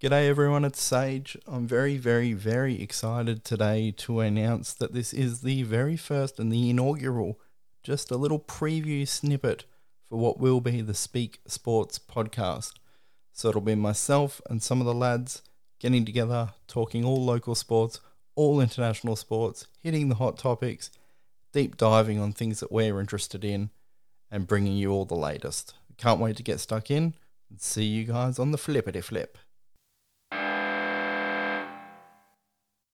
G'day everyone, it's Sage. I'm very, very, very excited today to announce that this is the very first and the inaugural, just a little preview snippet for what will be the Speak Sports podcast. So it'll be myself and some of the lads getting together, talking all local sports, all international sports, hitting the hot topics, deep diving on things that we're interested in, and bringing you all the latest. Can't wait to get stuck in and see you guys on the flippity flip.